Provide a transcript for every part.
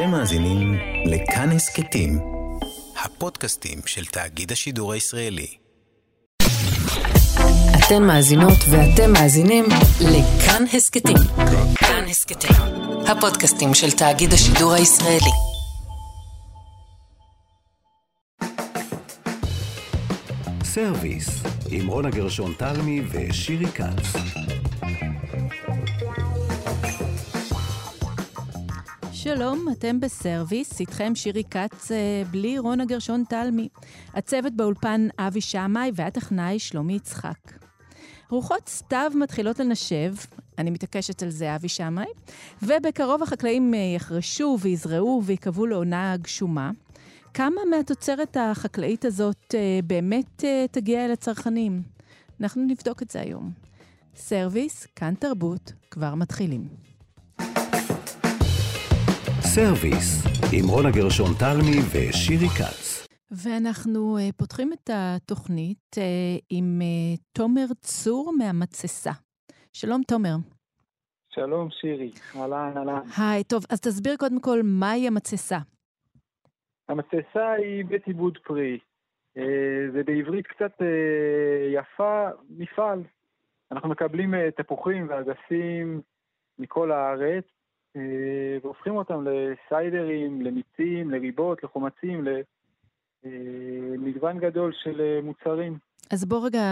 אתם מאזינים לכאן הסכתים, הפודקאסטים של תאגיד השידור הישראלי. אתן מאזינות ואתם מאזינים לכאן הסכתים. כאן הסכתים, הפודקאסטים של תאגיד השידור הישראלי. סרוויס, עם רונה גרשון תלמי ושירי כץ. שלום, אתם בסרוויס, איתכם שירי כץ, אה, בלי רונה גרשון תלמי. הצוות באולפן אבי שמאי והטכנאי שלומי יצחק. רוחות סתיו מתחילות לנשב, אני מתעקשת על זה, אבי שמאי, ובקרוב החקלאים אה, יחרשו ויזרעו ויקוו לעונה גשומה. כמה מהתוצרת החקלאית הזאת אה, באמת תגיע אל הצרכנים? אנחנו נבדוק את זה היום. סרוויס, כאן תרבות, כבר מתחילים. סרוויס, עם רונה גרשון תלמי ושירי כץ. ואנחנו uh, פותחים את התוכנית uh, עם uh, תומר צור מהמתססה. שלום, תומר. שלום, שירי. אהלן, אהלן. היי, טוב, אז תסביר קודם כל מהי המתססה. המתססה היא בית עיבוד פרי. Uh, זה בעברית קצת uh, יפה, מפעל. אנחנו מקבלים uh, תפוחים ואגסים מכל הארץ, אה, והופכים אותם לסיידרים, למיצים, לריבות, לחומצים, למגוון גדול של אה, מוצרים. אז בוא רגע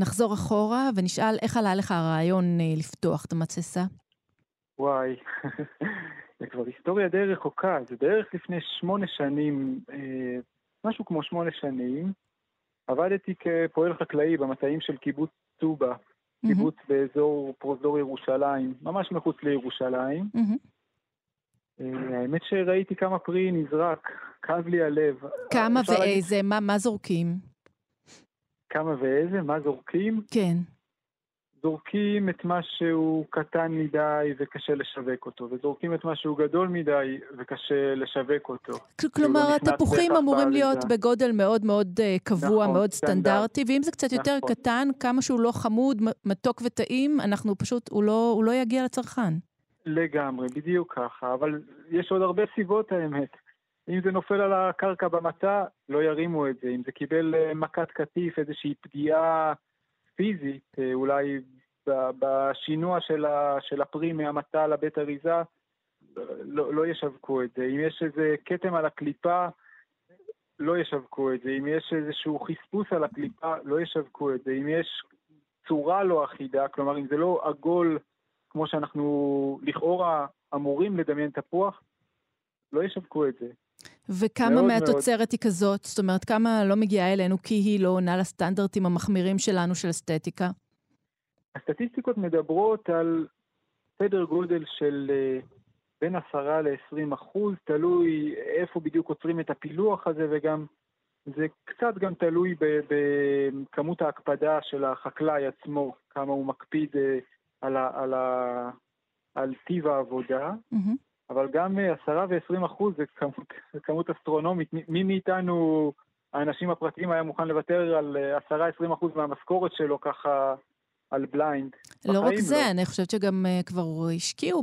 נחזור אחורה ונשאל איך עלה לך הרעיון אה, לפתוח את המתססה? וואי, זה כבר היסטוריה די רחוקה, זה בערך לפני שמונה שנים, משהו כמו שמונה שנים, עבדתי כפועל חקלאי במטעים של קיבוץ טובה, קיבוץ mm-hmm. באזור פרוזדור ירושלים, ממש מחוץ לירושלים. Mm-hmm. האמת שראיתי כמה פרי נזרק, כאב לי הלב. כמה ואיזה? להגיד... מה, מה זורקים? כמה ואיזה? מה זורקים? כן. זורקים את מה שהוא קטן מדי וקשה לשווק אותו, וזורקים את מה שהוא גדול מדי וקשה לשווק אותו. כלומר, לא התפוחים אמורים להיות בגודל מאוד מאוד אה, קבוע, נכון, מאוד סטנדרטי, ואם זה קצת יותר נכון. קטן, כמה שהוא לא חמוד, מתוק וטעים, אנחנו פשוט, הוא לא, הוא לא יגיע לצרכן. לגמרי, בדיוק ככה, אבל יש עוד הרבה סיבות האמת. אם זה נופל על הקרקע במצע, לא ירימו את זה. אם זה קיבל אה, מכת קטיף, איזושהי פגיעה פיזית, אה, אולי בשינוע של הפרי מהמטע לבית אריזה, לא, לא ישווקו את זה. אם יש איזה כתם על הקליפה, לא ישווקו את זה. אם יש איזשהו חספוס על הקליפה, לא ישווקו את זה. אם יש צורה לא אחידה, כלומר אם זה לא עגול כמו שאנחנו לכאורה אמורים לדמיין תפוח, לא ישווקו את זה. וכמה מהתוצרת מאוד. היא כזאת? זאת אומרת, כמה לא מגיעה אלינו כי היא לא עונה לסטנדרטים המחמירים שלנו של אסתטיקה? הסטטיסטיקות מדברות על סדר גודל של אה, בין 10 ל-20 אחוז, תלוי איפה בדיוק עוצרים את הפילוח הזה, וגם זה קצת גם תלוי בכמות ההקפדה של החקלאי עצמו, כמה הוא מקפיד אה, על, ה, על, ה, על טיב העבודה. Mm-hmm. אבל גם 10 אה, ו-20 אחוז זה כמות, כמות אסטרונומית. מי מאיתנו, האנשים הפרטיים, היה מוכן לוותר על 10-20 אחוז מהמשכורת שלו ככה על בליינד. לא רק זה, לא. אני חושבת שגם uh, כבר השקיעו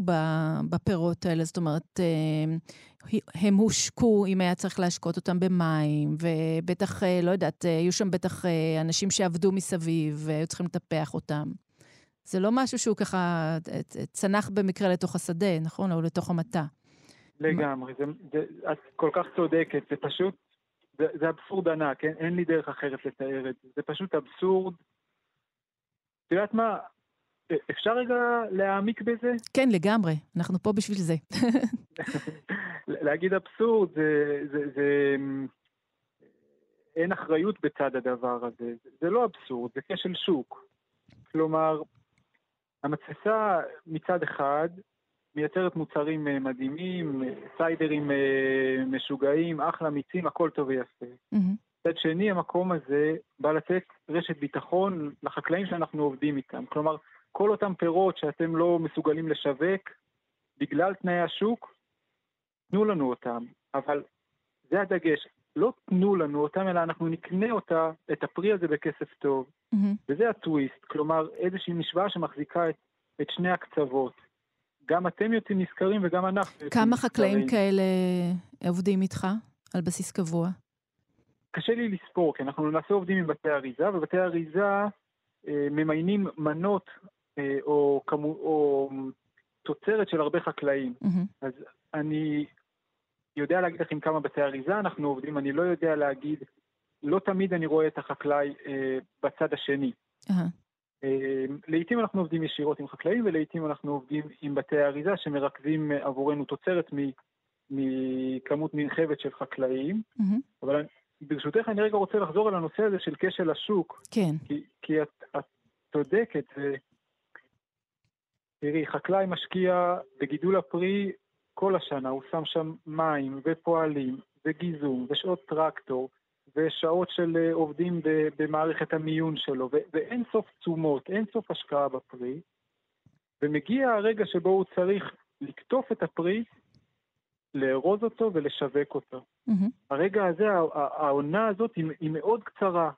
בפירות האלה, זאת אומרת, uh, הם הושקו אם היה צריך להשקות אותם במים, ובטח, uh, לא יודעת, uh, היו שם בטח uh, אנשים שעבדו מסביב, והיו צריכים לטפח אותם. זה לא משהו שהוא ככה צנח במקרה לתוך השדה, נכון? או לתוך המטע. לגמרי, זה, זה, את כל כך צודקת, זה פשוט, זה, זה אבסורד ענק, אין, אין לי דרך אחרת לתאר את זה, זה פשוט אבסורד את יודעת מה? אפשר רגע להעמיק בזה? כן, לגמרי. אנחנו פה בשביל זה. להגיד אבסורד, זה, זה, זה... אין אחריות בצד הדבר הזה. זה לא אבסורד, זה כשל שוק. כלומר, המתססה מצד אחד מייצרת מוצרים אה, מדהימים, סיידרים אה, משוגעים, אחלה מיצים, הכל טוב ויפה. Mm-hmm. מצד שני, המקום הזה בא לתת רשת ביטחון לחקלאים שאנחנו עובדים איתם. כלומר, כל אותם פירות שאתם לא מסוגלים לשווק בגלל תנאי השוק, תנו לנו אותם. אבל זה הדגש, לא תנו לנו אותם, אלא אנחנו נקנה אותה, את הפרי הזה בכסף טוב. Mm-hmm. וזה הטוויסט, כלומר, איזושהי משוואה שמחזיקה את, את שני הקצוות. גם אתם יוצאים נשכרים וגם אנחנו יוצאים כמה נשכרים. חקלאים כאלה עובדים איתך על בסיס קבוע? קשה לי לספור, כי אנחנו למעשה עובדים עם בתי אריזה, ובתי אריזה אה, ממיינים מנות אה, או, כמו, או תוצרת של הרבה חקלאים. מהמם. אז אני יודע להגיד לך עם כמה בתי אריזה אנחנו עובדים, אני לא יודע להגיד, לא תמיד אני רואה את החקלאי אה, בצד השני. אהה. אה, לעתים אנחנו עובדים ישירות עם חקלאים, ולעתים אנחנו עובדים עם בתי אריזה שמרכזים אה, עבורנו תוצרת מ- מכמות נרחבת של חקלאים. מהמם. אבל ברשותך אני רגע רוצה לחזור על הנושא הזה של כשל השוק, כן. כי, כי את, את צודקת. ו- תראי, חקלאי משקיע בגידול הפרי כל השנה, הוא שם שם מים ופועלים וגיזום ושעות טרקטור ושעות של אה, עובדים במערכת המיון שלו, ו- ואין סוף תשומות, אין סוף השקעה בפרי, ומגיע הרגע שבו הוא צריך לקטוף את הפרי, לארוז אותו ולשווק אותו. מהמם. הרגע הזה, העונה הזאת היא, היא מאוד קצרה.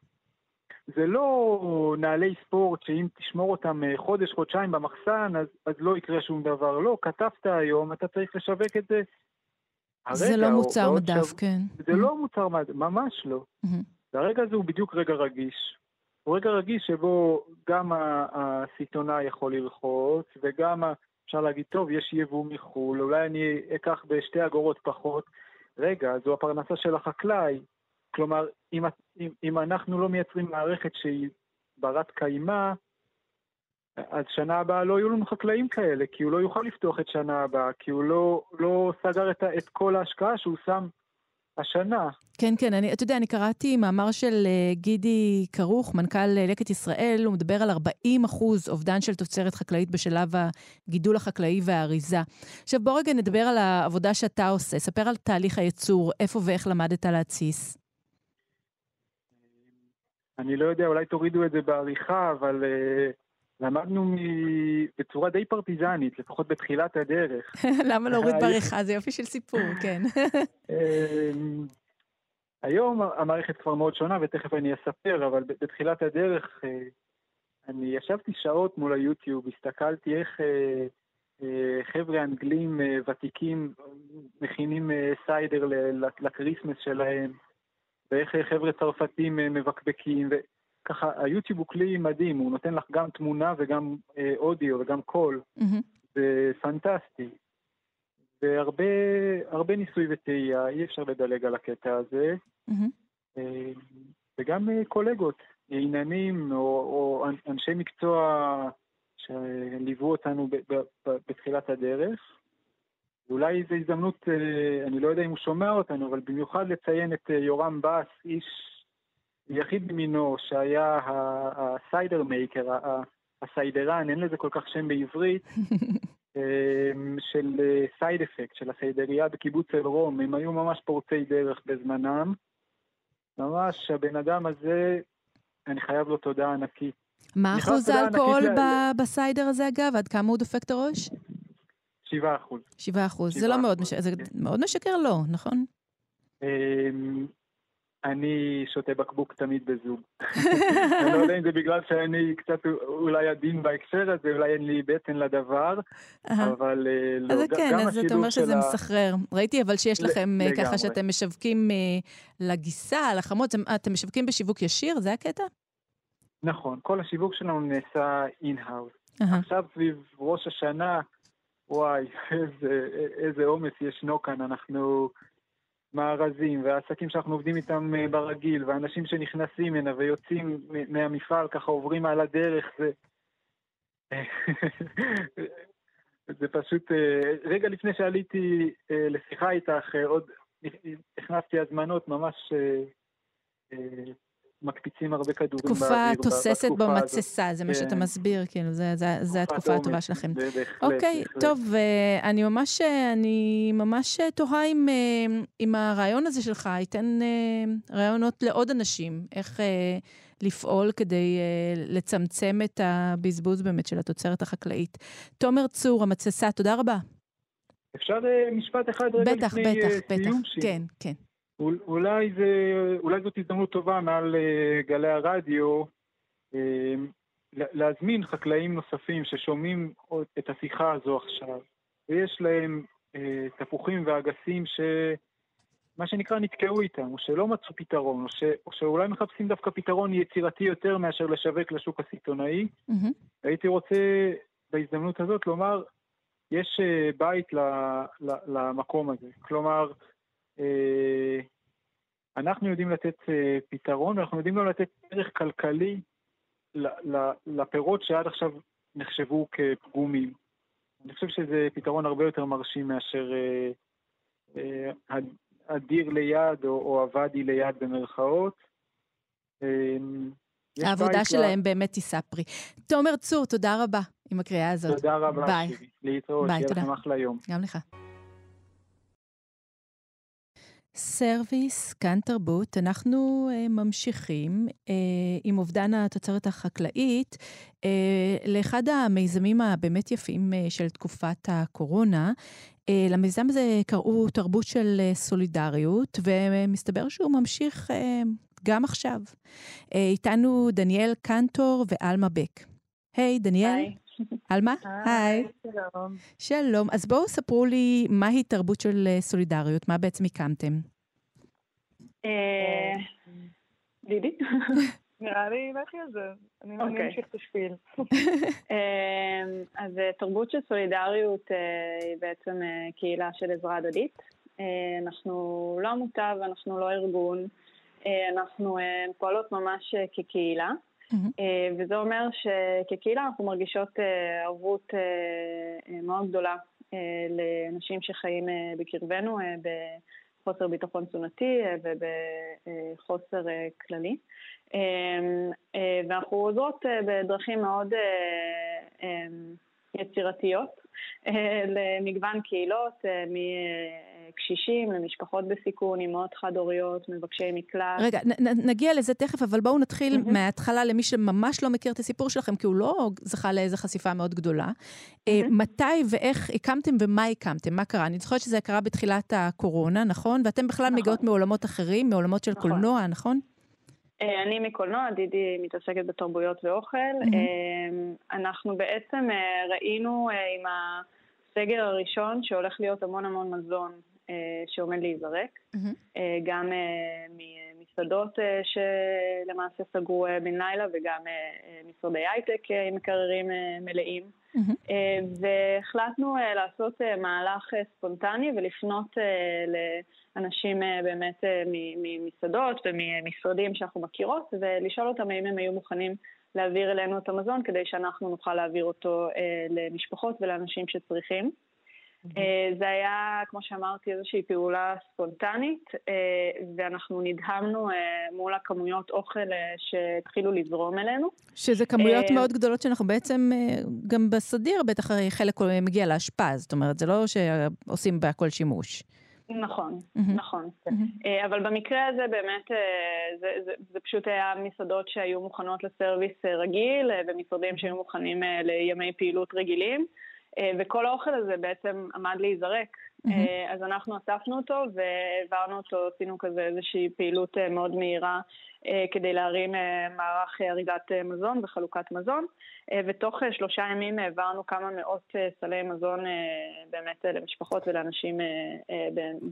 זה לא נעלי ספורט שאם תשמור אותם אה, חודש, חודשיים במחסן, אז, אז לא יקרה שום דבר. לא, כתבת היום, אתה צריך לשווק את זה. זה הרגע, לא או מוצר בעוד מדף, שבוע- כן. זה לא מוצר מדף, ממש לא. מהמם. והרגע הזה הוא בדיוק רגע רגיש. הוא רגע רגיש שבו גם הסיטונאי יכול לרחוץ, וגם אפשר להגיד, טוב, יש יבוא מחו"ל, אולי אני אקח בשתי אגורות פחות. רגע, זו הפרנסה של החקלאי. כלומר, אם, אם, אם אנחנו לא מייצרים מערכת שהיא ברת קיימא, אז שנה הבאה לא יהיו לנו חקלאים כאלה, כי הוא לא יוכל לפתוח את שנה הבאה, כי הוא לא, לא סגר את, את כל ההשקעה שהוא שם השנה. כן, כן, אני, אתה יודע, אני קראתי מאמר של אה, גידי כרוך, מנכ"ל אה, לקט ישראל, הוא מדבר על 40 אחוז אובדן של תוצרת חקלאית בשלב הגידול החקלאי והאריזה. עכשיו בוא רגע נדבר על העבודה שאתה עושה, ספר על תהליך הייצור, איפה ואיך למדת להתסיס. אני לא יודע, אולי תורידו את זה בעריכה, אבל uh, למדנו. בצורה די פרטיזנית, לפחות בתחילת הדרך. למה להוריד בעריכה? זה יופי של סיפור, כן. אמ, היום המערכת כבר מאוד שונה, ותכף אני אספר, אבל בתחילת הדרך אה, אני ישבתי שעות מול היוטיוב, הסתכלתי איך אה, אה, חבר'ה אנגלים ותיקים מכינים סיידר ל Christmas שלהם, ואיך חבר'ה צרפתים מבקבקים, וככה, היוטיוב הוא כלי מדהים, הוא נותן לך גם תמונה וגם אה, אודיו וגם קול. מהמם. זה פנטסטי. והרבה הרבה ניסוי וטעייה, אי אפשר לדלג על הקטע הזה. מהמם. אה, וגם אה, קולגות, עניינים או, או אנ- אנשי מקצוע שליוו אותנו ב, ב, ב, בתחילת הדרך. ואולי זו הזדמנות, אה, אני לא יודע אם הוא שומע אותנו, אבל במיוחד לציין את אה, יורם בס, איש יחיד במינו, שהיה ה cider maker, הסיידרן, אין לזה כל כך שם בעברית, אמ, של Side Effect, של הסיידריה בקיבוץ אל-רום, הם היו ממש פורצי דרך בזמנם. ממש, הבן אדם הזה, אני חייב לו תודה ענקית. מה אחוז האלכוהול ב- בסיידר הזה, אגב? עד כמה הוא דופק את הראש? שבעה אחוז. 7 אחוז. זה לא מאוד אחוז, משקר, זה כן. מאוד משקר לא, נכון? אני שותה בקבוק תמיד בזוג. אני לא יודע אם זה בגלל שאני קצת אולי עדין בהקשר הזה, אולי אין לי בטן לדבר. אבל אה, לא, אז כן, אז אתה אומר שזה ה- מסחרר. ראיתי אבל שיש לכם אה, ככה. שאתם משווקים אה, לגיסה, לחמות, אתם משווקים בשיווק ישיר? זה הקטע? נכון, כל השיווק שלנו נעשה in-house. עכשיו סביב ראש השנה, וואי, איזה עומס ישנו כאן, אנחנו מארזים, והעסקים שאנחנו עובדים איתם אה, ברגיל, ואנשים שנכנסים הנה ויוצאים מהמפעל, ככה עוברים על הדרך, זה... זה פשוט, אה, רגע לפני שעליתי אה, לשיחה איתך, עוד הכנסתי הזמנות ממש מקפיצים הרבה כדורים תקופה באוויר ב- תוססת. במתססה, זה מה שאתה כן. מסביר, כאילו, זה- זה זה תקופת התקופה הטובה שלכם. אוקיי. טוב, אה, אני ממש, אה, אני ממש אה, תוהה אם, הרעיון הזה שלך ייתן רעיונות לעוד אנשים, איך לפעול כדי לצמצם את הבזבוז באמת של התוצרת החקלאית. תומר צור, המתססה, תודה רבה. אפשר משפט אחד רגע בטח, לפני בטח, אה, בטח. סיום? שיר? כן, כן. אול- אולי, זה, אולי זאת הזדמנות טובה מעל אה, גלי הרדיו אה, לה- להזמין חקלאים נוספים ששומעים את השיחה הזו עכשיו, ויש להם אה, תפוחים ואגסים ש... מה שנקרא נתקעו איתם, או שלא מצאו פתרון, או, ש... או שאולי מחפשים דווקא פתרון יצירתי יותר מאשר לשווק לשוק הסיטונאי. Mm-hmm. הייתי רוצה בהזדמנות הזאת לומר, יש בית ל... ל... למקום הזה. כלומר, אנחנו יודעים לתת אה, פתרון, ואנחנו יודעים גם לתת ערך כלכלי לפירות שעד עכשיו נחשבו כפגומים. אני חושב שזה פתרון הרבה יותר מרשים מאשר הדיר ליד או, או הוואדי ליד במרכאות. העבודה שלהם לה... באמת תישא פרי. תומר צור, תודה רבה עם הקריאה הזאת. תודה רבה, ביי. להתראות, שיהיה לכם אחלה יום. גם לך. סרוויס, כאן תרבות, אנחנו uh, ממשיכים uh, עם אובדן התוצרת החקלאית uh, לאחד המיזמים הבאמת יפים uh, של תקופת הקורונה. Uh, למיזם הזה קראו תרבות של uh, סולידריות, ומסתבר שהוא ממשיך uh, גם עכשיו. Uh, איתנו דניאל קנטור ואלמה בק. היי, hey, דניאל. היי. אלמה? היי. שלום. שלום. אז בואו ספרו לי מהי תרבות של סולידריות, מה בעצם הקמתם? לידי? נראה לי, לכי על זה. אני אמשיך את השפיל. אז תרבות של סולידריות היא בעצם קהילה של עזרה הדדית. אנחנו לא עמותה ואנחנו לא ארגון. אנחנו פועלות ממש כקהילה. Mm-hmm. וזה אומר שכקהילה אנחנו מרגישות ערבות מאוד גדולה לאנשים שחיים בקרבנו בחוסר ביטחון תזונתי ובחוסר כללי. ואנחנו עוזרות בדרכים מאוד יצירתיות למגוון קהילות, קשישים, למשפחות בסיכון, אימהות חד-הוריות, מבקשי מקלט. רגע, נ, נגיע לזה תכף, אבל בואו נתחיל mm-hmm. מההתחלה למי שממש לא מכיר את הסיפור שלכם, כי הוא לא זכה לאיזו חשיפה מאוד גדולה. Mm-hmm. מתי ואיך הקמתם ומה הקמתם? מה קרה? אני זוכרת שזה קרה בתחילת הקורונה, נכון? ואתם בכלל נכון. מגיעות מעולמות אחרים, מעולמות של נכון. קולנוע, נכון? אני מקולנוע, דידי מתעסקת בתרבויות ואוכל. Mm-hmm. אנחנו בעצם ראינו עם הסגר הראשון שהולך להיות המון המון מזון שעומד להיזרק, mm-hmm. גם ממסעדות שלמעשה סגרו בן לילה וגם משרדי הייטק עם מקררים מלאים. Mm-hmm. והחלטנו לעשות מהלך ספונטני ולפנות לאנשים באמת ממסעדות וממשרדים שאנחנו מכירות ולשאול אותם האם הם היו מוכנים להעביר אלינו את המזון כדי שאנחנו נוכל להעביר אותו למשפחות ולאנשים שצריכים. זה היה, כמו שאמרתי, איזושהי פעולה ספונטנית, ואנחנו נדהמנו מול הכמויות אוכל שהתחילו לזרום אלינו. שזה כמויות מאוד גדולות שאנחנו בעצם, גם בסדיר בטח חלק מגיע לאשפז, זאת אומרת, זה לא שעושים בהכל שימוש. נכון, נכון. אבל במקרה הזה באמת, זה, זה, זה פשוט היה מסעדות שהיו מוכנות לסרוויס רגיל, ומשרדים שהיו מוכנים לימי פעילות רגילים. וכל האוכל הזה בעצם עמד להיזרק. Mm-hmm. אז אנחנו אספנו אותו והעברנו אותו, עשינו כזה איזושהי פעילות מאוד מהירה כדי להרים מערך אריזת מזון וחלוקת מזון, ותוך שלושה ימים העברנו כמה מאות סלי מזון באמת למשפחות ולאנשים.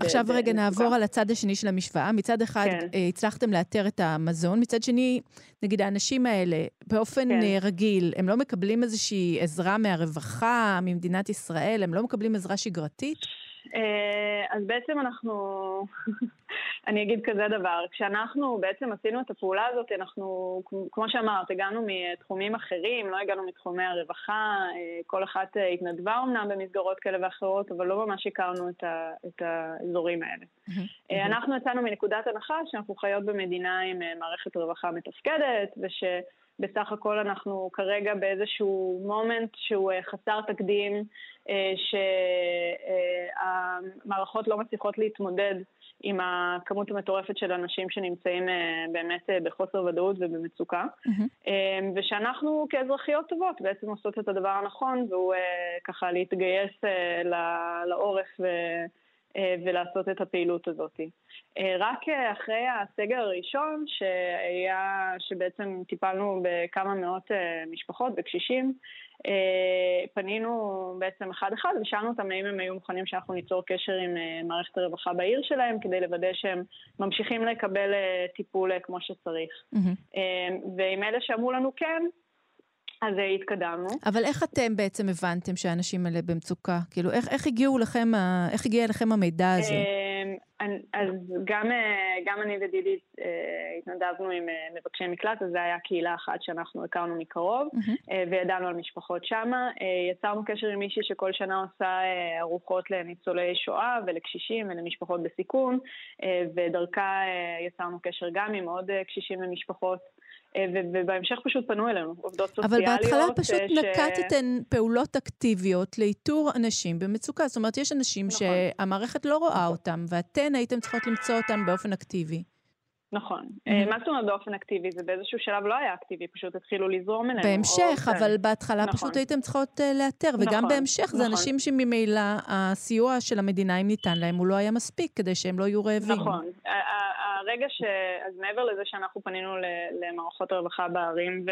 עכשיו ב- רגע ב- נעבור על הצד השני של המשוואה. מצד אחד כן. הצלחתם לאתר את המזון, מצד שני, נגיד האנשים האלה, באופן כן. רגיל, הם לא מקבלים איזושהי עזרה מהרווחה, ממדינת ישראל, הם לא מקבלים עזרה שגרתית? אז בעצם אנחנו, אני אגיד כזה דבר, כשאנחנו בעצם עשינו את הפעולה הזאת, אנחנו, כמו שאמרת, הגענו מתחומים אחרים, לא הגענו מתחומי הרווחה, כל אחת התנדבה אמנם במסגרות כאלה ואחרות, אבל לא ממש הכרנו את, ה, את האזורים האלה. אנחנו יצאנו מנקודת הנחה שאנחנו חיות במדינה עם מערכת רווחה מתפקדת, וש... בסך הכל אנחנו כרגע באיזשהו מומנט שהוא חסר תקדים, שהמערכות לא מצליחות להתמודד עם הכמות המטורפת של אנשים שנמצאים באמת בחוסר ודאות ובמצוקה. Mm-hmm. ושאנחנו כאזרחיות טובות בעצם עושות את הדבר הנכון, והוא ככה להתגייס לעורף ו... ולעשות את הפעילות הזאת. רק אחרי הסגר הראשון, שהיה, שבעצם טיפלנו בכמה מאות משפחות וקשישים, פנינו בעצם אחד-אחד ושאלנו אותם האם הם היו מוכנים שאנחנו ניצור קשר עם מערכת הרווחה בעיר שלהם כדי לוודא שהם ממשיכים לקבל טיפול כמו שצריך. Mm-hmm. ועם אלה שאמרו לנו כן, אז התקדמנו. אבל איך אתם בעצם הבנתם שהאנשים האלה במצוקה? כאילו, איך, איך הגיעו לכם, איך הגיע אליכם המידע הזה? אז גם, גם אני ודידי התנדבנו עם מבקשי מקלט, אז זו הייתה קהילה אחת שאנחנו הכרנו מקרוב, mm-hmm. וידענו על משפחות שמה. יצרנו קשר עם מישהי שכל שנה עושה ארוחות לניצולי שואה ולקשישים ולמשפחות בסיכון, ודרכה יצרנו קשר גם עם עוד קשישים ומשפחות. ובהמשך פשוט פנו אלינו, עובדות סוציאליות. אבל בהתחלה פשוט ש... נקטתן פעולות אקטיביות לאיתור אנשים במצוקה. זאת אומרת, יש אנשים נכון. שהמערכת לא רואה אותם, ואתן הייתם צריכות למצוא אותם באופן אקטיבי. נכון. Mm-hmm. מה זאת אומרת באופן אקטיבי? זה באיזשהו שלב לא היה אקטיבי, פשוט התחילו לזרום אלינו. בהמשך, או... אבל בהתחלה נכון. פשוט הייתם צריכות uh, לאתר, וגם נכון, בהמשך נכון. זה אנשים שממילא הסיוע של המדינה, אם ניתן להם, הוא לא היה מספיק כדי שהם לא יהיו רעבים. נכון. הרגע ש... אז מעבר לזה שאנחנו פנינו למערכות הרווחה בערים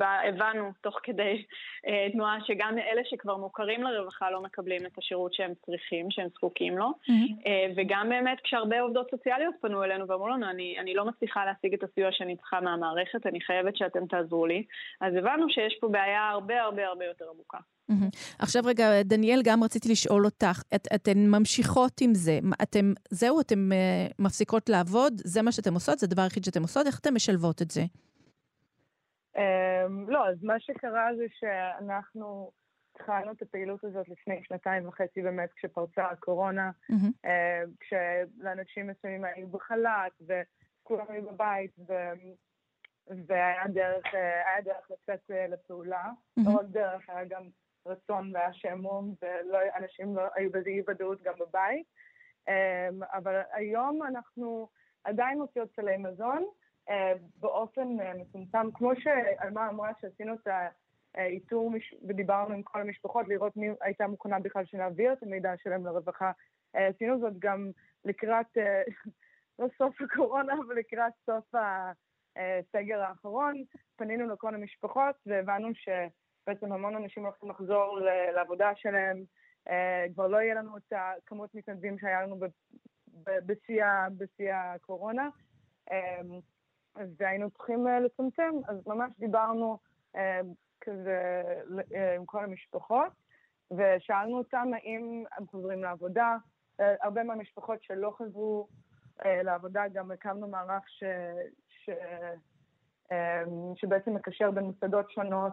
והבנו אה, תוך כדי אה, תנועה שגם אלה שכבר מוכרים לרווחה לא מקבלים את השירות שהם צריכים, שהם זקוקים לו, mm-hmm. וגם באמת כשהרבה עובדות סוציאליות פנו אלינו ואמרו לנו, אני, אני לא מצליחה להשיג את הסיוע שאני צריכה מהמערכת, אני חייבת שאתם תעזרו לי, אז הבנו שיש פה בעיה הרבה הרבה הרבה יותר עמוקה. Mm-hmm. עכשיו רגע, דניאל, גם רציתי לשאול אותך, את, אתן ממשיכות עם זה, אתם, זהו, אתן uh, מפסיקות לעבוד? זה מה שאתן עושות? זה הדבר היחיד שאתן עושות? איך אתן משלבות את זה? Um, לא, אז מה שקרה זה שאנחנו התחלנו את הפעילות הזאת לפני שנתיים וחצי באמת כשפרצה הקורונה, mm-hmm. uh, כשלאנשים מסוימים היו בחל"ת וכולם היו בבית, ו... והיה דרך, היה דרך לצאת לפעולה, mm-hmm. לא רק דרך, היה גם רצון והיה שעמום, ואנשים לא היו באי ודאות גם בבית. אמ, אבל היום אנחנו עדיין מוציאות סלי מזון אה, באופן אה, מצומצם, כמו שעלמה אמרה שעשינו את האיתור ודיברנו עם כל המשפחות לראות מי הייתה מוכנה בכלל שנעביר את המידע שלהם לרווחה. אה, עשינו זאת גם לקראת, לא סוף הקורונה, אבל לקראת סוף הסגר האחרון. פנינו לכל המשפחות והבנו ש... בעצם המון אנשים הולכים לחזור לעבודה שלהם, אה, כבר לא יהיה לנו את הכמות מתנדבים שהיה לנו בשיא הקורונה, אה, והיינו צריכים אה, לצמצם, אז ממש דיברנו כזה עם כל המשפחות, ושאלנו אותם האם הם חוזרים לעבודה. הרבה מהמשפחות שלא חזרו לעבודה, גם הקמנו מערך ש, ש, שבעצם מקשר בין מסעדות שונות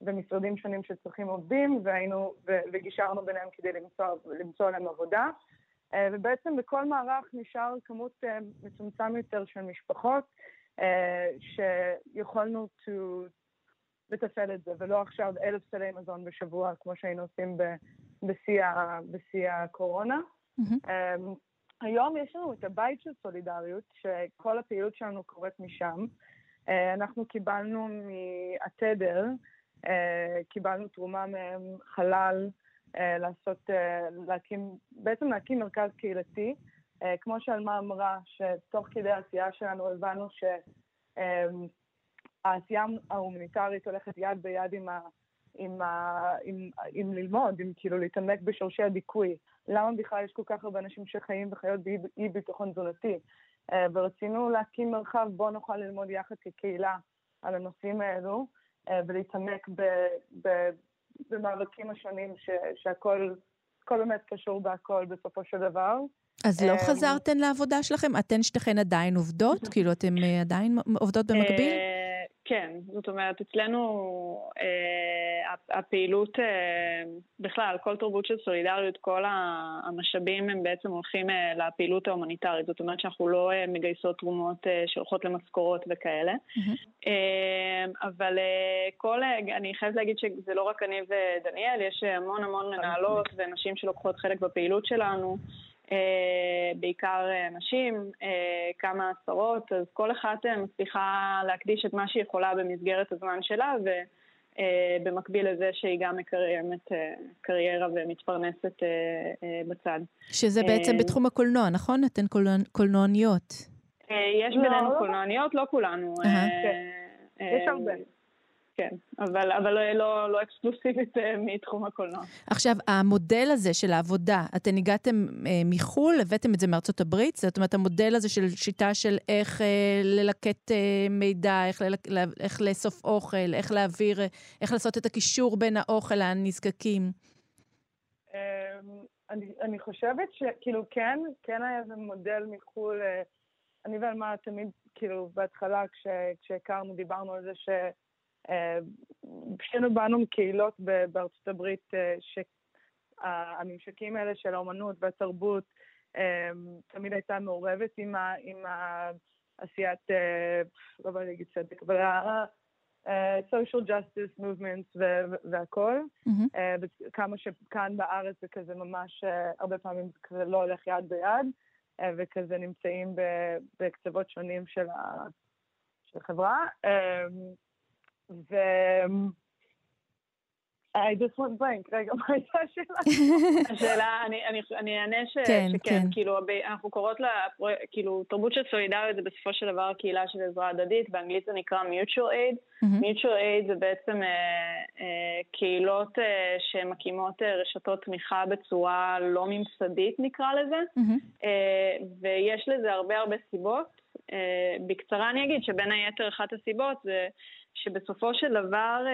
ומשרדים שונים שצריכים עובדים, והיינו, וגישרנו ביניהם כדי למצוא, למצוא להם עבודה. אה, ובעצם בכל מערך נשאר כמות אה, מצומצם יותר של משפחות אה, שיכולנו to לתפעל את זה, ולא עכשיו אלף סלי מזון בשבוע כמו שהיינו עושים בשיא, הקורונה. Mm-hmm. היום יש לנו את הבית של סולידריות, שכל הפעילות שלנו קורית משם. אנחנו קיבלנו מהתדר, קיבלנו תרומה מהם חלל אה, לעשות, אה, להקים, בעצם להקים מרכז קהילתי. כמו שאלמה אמרה, שתוך כדי העשייה שלנו הבנו שהעשייה ההומניטרית הולכת יד ביד עם, ה, עם, ה, עם, עם ללמוד, עם כאילו להתעמק בשורשי הדיכוי. למה בכלל יש כל כך הרבה אנשים שחיים וחיות באי ביטחון תזונתי? ורצינו להקים מרחב בו נוכל ללמוד יחד כקהילה על הנושאים האלו. אה, ולהתעמק במאבקים השונים, ש, שהכל באמת קשור בהכל בסופו של דבר. אז לא אה, חזרתן לעבודה שלכם? אתן שתיכן עדיין עובדות? כאילו, אתן אה, עדיין עובדות במקביל? כן, זאת אומרת, אצלנו הפעילות, בכלל, כל תרבות של סולידריות, כל המשאבים הם בעצם הולכים לפעילות ההומניטרית. זאת אומרת שאנחנו לא מגייסות תרומות שהולכות למשכורות וכאלה. אבל כל, אני חייבת להגיד שזה לא רק אני ודניאל, יש המון המון מנהלות ונשים שלוקחות חלק בפעילות שלנו. אה, בעיקר אה, נשים, אה, כמה עשרות, אז כל אחת מצליחה להקדיש את מה שהיא יכולה במסגרת הזמן שלה, ובמקביל לזה שהיא גם מקיימת קריירה ומתפרנסת בצד. שזה בעצם בתחום הקולנוע, נכון? אתן קולנועניות. יש בינינו לא, לא. קולנועניות, לא כולנו. כן. יש הרבה. כן, אבל, אבל לא, לא, לא אקסקלוסיבית אה, מתחום הקולנוע. עכשיו, המודל הזה של העבודה, אתן הגעתם אה, מחו"ל, הבאתם את זה מארצות הברית? זאת אומרת, המודל הזה של שיטה של איך אה, ללקט אה, מידע, איך, ללק, איך לאסוף אוכל, איך להעביר, אה, איך לעשות את הקישור בין האוכל לנזקקים. אמ, אני, אני חושבת שכאילו כן, כן היה איזה מודל מחו"ל, אה, אני ואלמה תמיד, כאילו, בהתחלה כשהכרנו דיברנו על זה ש... שנינו באנו מקהילות בארצות הברית אה, שהממשקים האלה של האומנות והתרבות אה, תמיד הייתה מעורבת עם, ה, עם העשיית, אה, לא בא להגיד צדק, אבל ה-social justice movements והכל. Mm-hmm. וכמה שכאן בארץ זה כזה ממש, הרבה פעמים זה כזה לא הולך יד ביד, וכזה נמצאים בקצוות שונים של החברה. ו... I just went blank, רגע, מה הייתה השאלה? השאלה, אני, אענה כן, שכן, כן. כאילו, אנחנו קוראות לה, כאילו, תרבות של סולידריות זה בסופו של דבר קהילה של עזרה הדדית, באנגלית זה נקרא mutual aid. Mutual aid זה בעצם אה, אה, קהילות אה, שמקימות רשתות תמיכה בצורה לא ממסדית, נקרא לזה, ויש לזה הרבה הרבה סיבות. בקצרה אני אגיד שבין היתר אחת הסיבות זה שבסופו של דבר,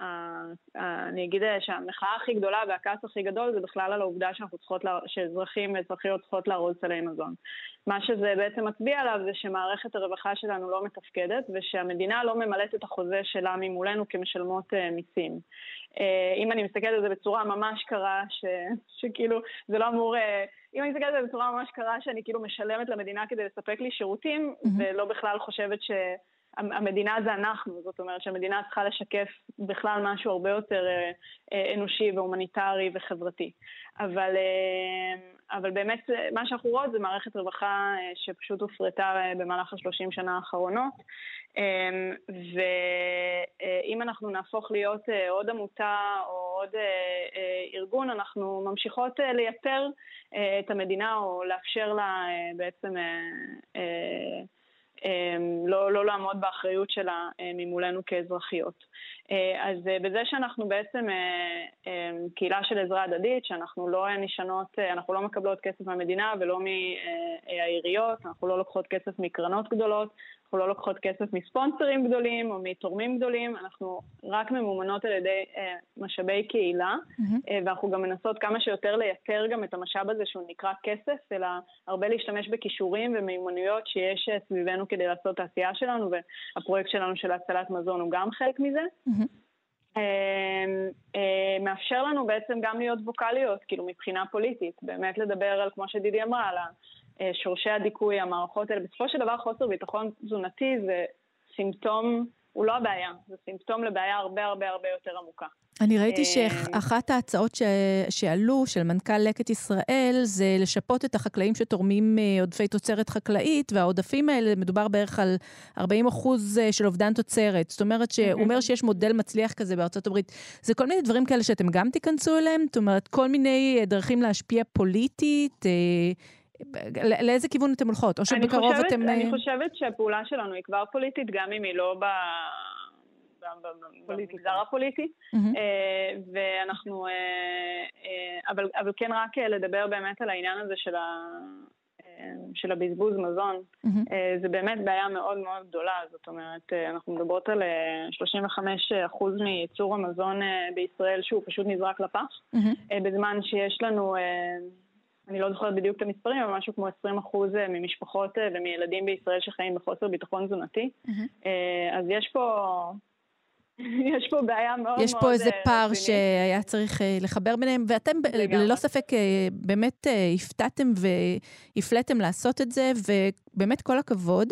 אה, אני אגיד אה, שהמחאה הכי גדולה והכעס הכי גדול זה בכלל על העובדה שאנחנו צריכות, שאזרחים ואזרחיות צריכות לארוז סלי מזון. מה שזה בעצם מצביע עליו זה שמערכת הרווחה שלנו לא מתפקדת ושהמדינה לא ממלאת את החוזה שלה ממולנו כמשלמות אה, מיסים. אם אני מסתכלת על זה בצורה ממש קרה, ש, שכאילו זה לא אמור... אם אני מסתכלת על זה בצורה ממש קרה שאני כאילו משלמת למדינה כדי לספק לי שירותים mm-hmm. ולא בכלל חושבת ש... המדינה זה אנחנו, זאת אומרת שהמדינה צריכה לשקף בכלל משהו הרבה יותר אה, אה, אנושי והומניטרי וחברתי. אבל, אה, אבל באמת מה שאנחנו רואות זה מערכת רווחה שפשוט הופרטה במהלך השלושים שנה האחרונות. ואם אנחנו נהפוך להיות עוד עמותה או עוד ארגון, אנחנו ממשיכות לייתר את המדינה או לאפשר לה בעצם לא, לא לעמוד באחריות שלה אה, ממולנו כאזרחיות. אה, אז אה, בזה שאנחנו בעצם אמ, קהילה של עזרה הדדית, שאנחנו לא נשענות, אנחנו לא מקבלות כסף מהמדינה ולא מהעיריות, אנחנו לא לוקחות כסף מקרנות גדולות, אנחנו לא לוקחות כסף מספונסרים גדולים או מתורמים גדולים, אנחנו רק ממומנות על ידי אה, משאבי קהילה, mm-hmm. אה, ואנחנו גם מנסות כמה שיותר לייתר גם את המשאב הזה שהוא נקרא כסף, אלא הרבה להשתמש בכישורים ומיומנויות שיש אה, סביבנו כדי לעשות את העשייה שלנו, והפרויקט שלנו של הצלת מזון הוא גם חלק מזה. Mm-hmm. מאפשר לנו בעצם גם להיות ווקאליות, כאילו מבחינה פוליטית, באמת לדבר על, כמו שדידי אמרה, על שורשי הדיכוי, המערכות האלה. בסופו של דבר חוסר ביטחון תזונתי זה סימפטום, הוא לא הבעיה, זה סימפטום לבעיה הרבה הרבה הרבה יותר עמוקה. אני ראיתי אה, שאחת ההצעות ש... שעלו, של מנכ"ל לקט ישראל, זה לשפות את החקלאים שתורמים אה, עודפי תוצרת חקלאית, והעודפים האלה, מדובר בערך על 40 אחוז של אובדן תוצרת. זאת אומרת שהוא אומר שיש מודל מצליח כזה בארצות הברית. זה כל מיני דברים כאלה שאתם גם תיכנסו אליהם? זאת אומרת, כל מיני דרכים להשפיע פוליטית, לאיזה כיוון אתם הולכות? או שבקרוב חושבת, אתם... אני חושבת שהפעולה שלנו היא כבר פוליטית, גם אם היא לא ב... במגזר הפוליטי, אה, ואנחנו, אה, אה, אבל, אבל כן רק לדבר באמת על העניין הזה של, ה, של הבזבוז מזון, זה באמת בעיה מאוד מאוד גדולה, זאת אומרת, אנחנו מדברות על 35% מייצור המזון בישראל שהוא פשוט נזרק לפח, בזמן שיש לנו אני לא זוכרת בדיוק את המספרים, אבל משהו כמו 20 אחוז אה, ממשפחות אה, ומילדים בישראל שחיים בחוסר ביטחון תזונתי. Mm-hmm. אז יש פה... יש פה בעיה מאוד מאוד... יש פה איזה פער שהיה צריך לחבר ביניהם, ואתם ללא ספק באמת הפתעתם והפלאתם לעשות את זה, ובאמת כל הכבוד.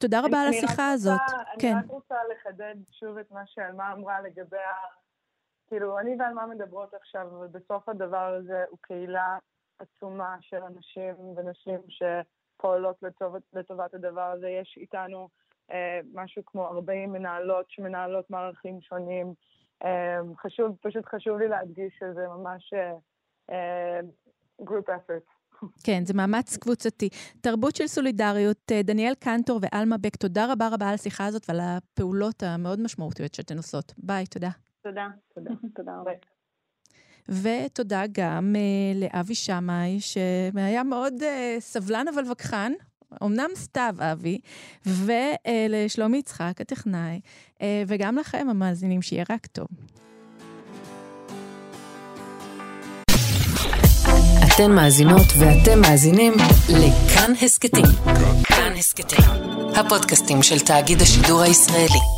תודה רבה על השיחה הזאת. אני כן. רק רוצה לחדד שוב את מה שאלמה אמרה לגבי ה... כאילו, אני ואלמה מדברות עכשיו, אבל בסוף הדבר הזה הוא קהילה עצומה של אנשים ונשים שפועלות לטובת, לטובת הדבר הזה. יש איתנו אה, משהו כמו 40 מנהלות שמנהלות מערכים שונים. אה, חשוב, פשוט חשוב לי להדגיש שזה ממש אה, group effort. כן, זה מאמץ קבוצתי. תרבות של סולידריות, אה, דניאל קנטור ואלמה בק, תודה רבה רבה על השיחה הזאת ועל הפעולות המאוד משמעותיות שאתן עושות. ביי, תודה. תודה. תודה. תודה רבה. ותודה גם uh, לאבי שמאי, שהיה מאוד uh, סבלן אבל וכחן, אמנם סתיו, אבי, ולשלומי uh, יצחק, הטכנאי, uh, וגם לכם, המאזינים, שיהיה רק טוב. אתן מאזינות ואתם מאזינים לכאן הסכתים. כאן הסכתים, הפודקאסטים של תאגיד השידור הישראלי.